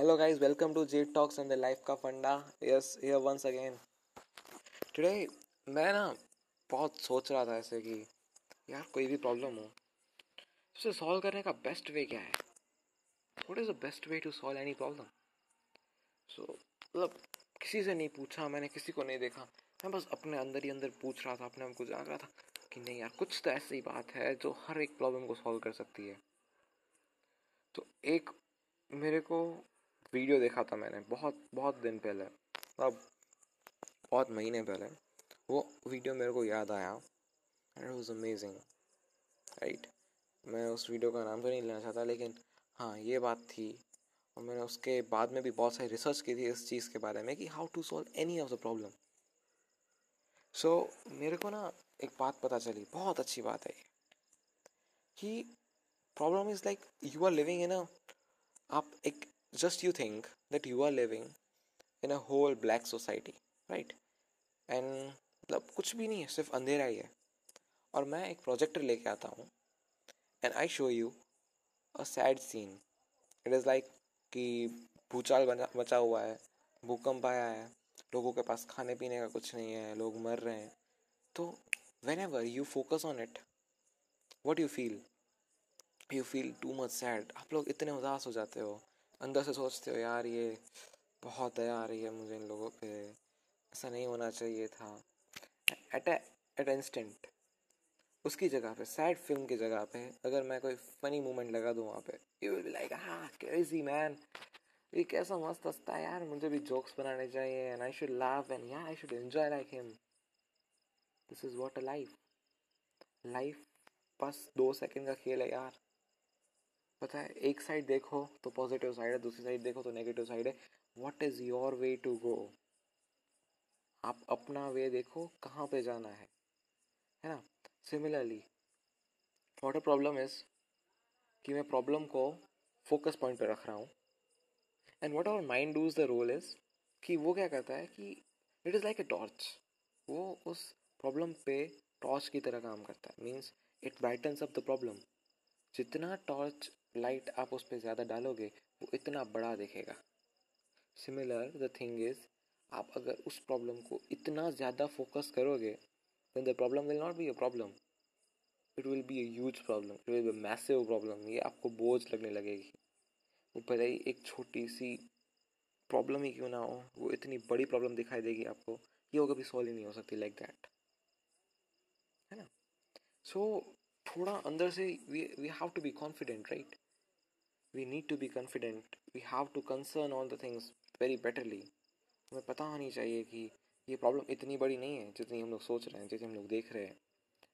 Hello, guys, welcome to J Talks on the Life का फंडा yes here once again Today, मैं ना बहुत सोच रहा था ऐसे कि यार कोई भी प्रॉब्लम हो उसे सॉल्व करने का बेस्ट वे क्या है? What is the best way to solve any problem so मतलब किसी से नहीं पूछा मैंने किसी को नहीं देखा। मैं बस अपने अंदर ही अंदर पूछ रहा था अपने आप को जाग रहा था कि नहीं यार कुछ तो ऐसी बात है जो हर एक प्रॉब्लम को सॉल्व कर सकती है। तो एक मेरे को वीडियो देखा था मैंने, बहुत बहुत दिन पहले अब बहुत महीने पहले, वो वीडियो मेरे को याद आया एंड वॉज़ अमेजिंग राइट मैं उस वीडियो का नाम तो नहीं लेना चाहता, लेकिन हाँ ये बात थी, और मैंने उसके बाद में भी बहुत सारी रिसर्च की थी इस चीज़ के बारे में कि how to solve any of the problem so मेरे को ना एक बात पता चली, बहुत अच्छी बात है कि problem is like you are living in a आप एक just you think that you are living in a whole black society, right? And मतलब कुछ भी नहीं है, सिर्फ़ अंधेरा ही है। और मैं एक प्रोजेक्टर लेके आता हूँ and I show you a sad scene it is like कि भूचाल बना बचा हुआ है, भूकंप आया है, लोगों के पास खाने पीने का कुछ नहीं है, लोग मर रहे हैं। तो whenever you focus on it what you feel you feel too much sad आप लोग इतने उदास हो जाते हो। अंदर से सोचते हो, यार, ये बहुत दया आ रही है मुझे इन लोगों पे। ऐसा नहीं होना चाहिए था। एट एट इंस्टेंट उसकी जगह पे सैड फ़िल्म की जगह पे, अगर मैं कोई फनी मोमेंट लगा दूँ वहाँ पे यू विल बी लाइक हाँ क्रेजी मैन ये कैसा मस्त हंसता है, यार, मुझे भी जोक्स बनाने चाहिए and I should laugh and यार I should enjoy like him this is what a life life बस दो सेकेंड का खेल है, यार। पता है, एक साइड देखो तो पॉजिटिव साइड है, दूसरी साइड देखो तो नेगेटिव साइड है। What is your way to go आप अपना वे देखो, कहाँ पे जाना है है ना? Similarly what a problem is कि मैं प्रॉब्लम को फोकस पॉइंट पे रख रहा हूँ। And what our mind does the role is कि वो क्या करता है कि it is like a torch वो उस प्रॉब्लम पे टॉर्च की तरह काम करता है। Means it brightens up the problem जितना टॉर्च लाइट आप उस पर ज़्यादा डालोगे वो इतना बड़ा दिखेगा। सिमिलर द थिंग इज़ आप अगर उस प्रॉब्लम को इतना ज़्यादा फोकस करोगे then the problem will not be a problem it will be problem. It will be a massive problem. ये आपको बोझ लगने लगेगी। वो भले ही एक छोटी सी प्रॉब्लम ही क्यों ना हो? वो इतनी बड़ी प्रॉब्लम दिखाई देगी आपको। ये वो कभी सॉल्व ही नहीं हो सकती लाइक like दैट है ना? सो so, थोड़ा अंदर से we we have to be confident right we need to be confident we have to concern all the things very betterly हमें पता होनी चाहिए कि ये प्रॉब्लम इतनी बड़ी नहीं है जितनी हम लोग सोच रहे हैं, जितनी हम लोग देख रहे हैं।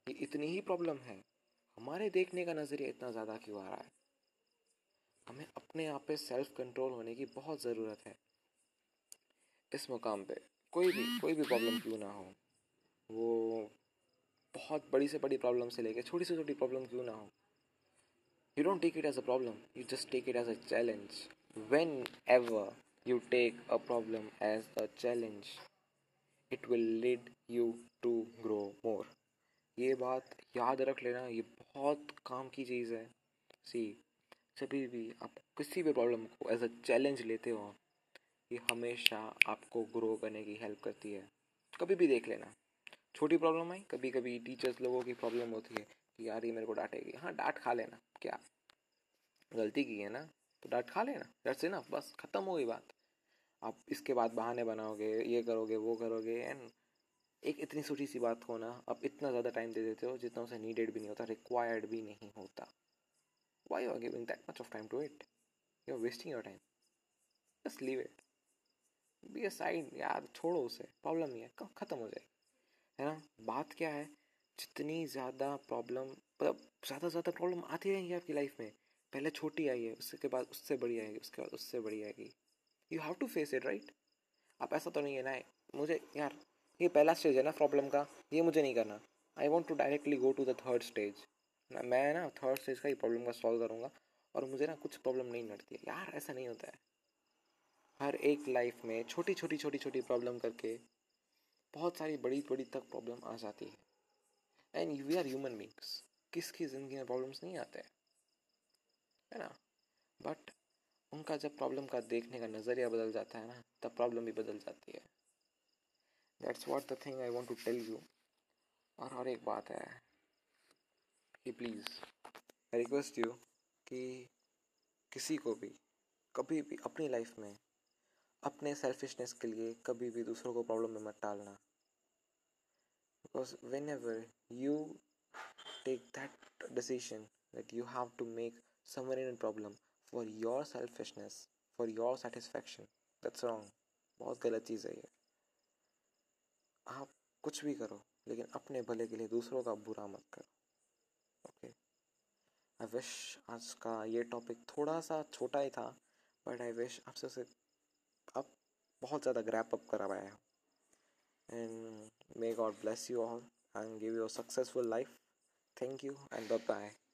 ये इतनी ही प्रॉब्लम है। हमारे देखने का नज़रिया इतना ज़्यादा क्यों आ रहा है? हमें अपने आप पे सेल्फ कंट्रोल होने की बहुत ज़रूरत है। इस मुकाम पे कोई भी कोई भी प्रॉब्लम क्यों ना हो, वो बहुत बड़ी से बड़ी प्रॉब्लम से लेके छोटी से छोटी प्रॉब्लम क्यों ना हो। Don't take it as a problem you just take it as a challenge whenever you take a problem as a challenge it will lead you to grow more ये बात याद रख लेना, ये बहुत काम की चीज़ है। सी सभी भी आप किसी भी प्रॉब्लम को एज अ चैलेंज लेते हो, ये हमेशा आपको ग्रो करने की हेल्प करती है। कभी भी देख लेना। छोटी प्रॉब्लम आई कभी कभी टीचर्स लोगों की प्रॉब्लम होती है कि यार ये मेरे को डांटेगी। हाँ डांट खा लेना, क्या? गलती की है ना? तो डांट खा लेना डर से ना बस ख़त्म हो गई बात। आप इसके बाद बहाने बनाओगे, ये करोगे, वो करोगे एंड एक इतनी छोटी सी बात को ना, आप इतना ज़्यादा टाइम दे देते हो जितना उसे नीडेड भी नहीं होता रिक्वायर्ड भी नहीं होता। Why you are giving that much of time to it you are wasting your time just leave it be aside यार, छोड़ो उसे प्रॉब्लम ही है ख़त्म हो जाएगी? है ना? बात क्या है? जितनी ज़्यादा प्रॉब्लम मतलब ज़्यादा ज़्यादा प्रॉब्लम आती रहेंगी आपकी लाइफ में, पहले छोटी आई है उसके बाद उससे बड़ी आएगी, उसके बाद उससे बड़ी आएगी। You have to face it right आप ऐसा तो नहीं है ना? मुझे, यार, ये पहला स्टेज है ना प्रॉब्लम का, ये मुझे नहीं करना। I want to directly go to the third stage मैं ना थर्ड स्टेज का ही प्रॉब्लम का सॉल्व करूँगा, और मुझे ना कुछ प्रॉब्लम नहीं नड़ती है। यार, ऐसा नहीं होता है। हर एक लाइफ में छोटी छोटी छोटी छोटी प्रॉब्लम करके बहुत सारी बड़ी बड़ी तक प्रॉब्लम आ जाती है। And we are human beings किसकी ज़िंदगी में प्रॉब्लम्स नहीं आते है? ना? बट उनका जब प्रॉब्लम का देखने का नज़रिया बदल जाता है ना, तब प्रॉब्लम भी बदल जाती है। That's what the thing I want to tell you और और एक बात है कि प्लीज़ आई रिक्वेस्ट यू कि किसी को भी, कभी भी अपनी लाइफ में, अपने सेल्फिशनेस के लिए कभी भी दूसरों को प्रॉब्लम में मत डालना। Because whenever you take that decision that you have to make someone in problem for your selfishness for your satisfaction that's wrong बहुत गलत चीज़ है ये। आप कुछ भी करो, लेकिन अपने भले के लिए दूसरों का बुरा मत करो। ओके आई विश आज का ये टॉपिक थोड़ा सा छोटा ही था बट आई विश आपसे अब बहुत ज़्यादा ग्रैप अप करा पाया and may God bless you all and give you a successful life. Thank you and bye bye.